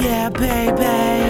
Yeah, baby.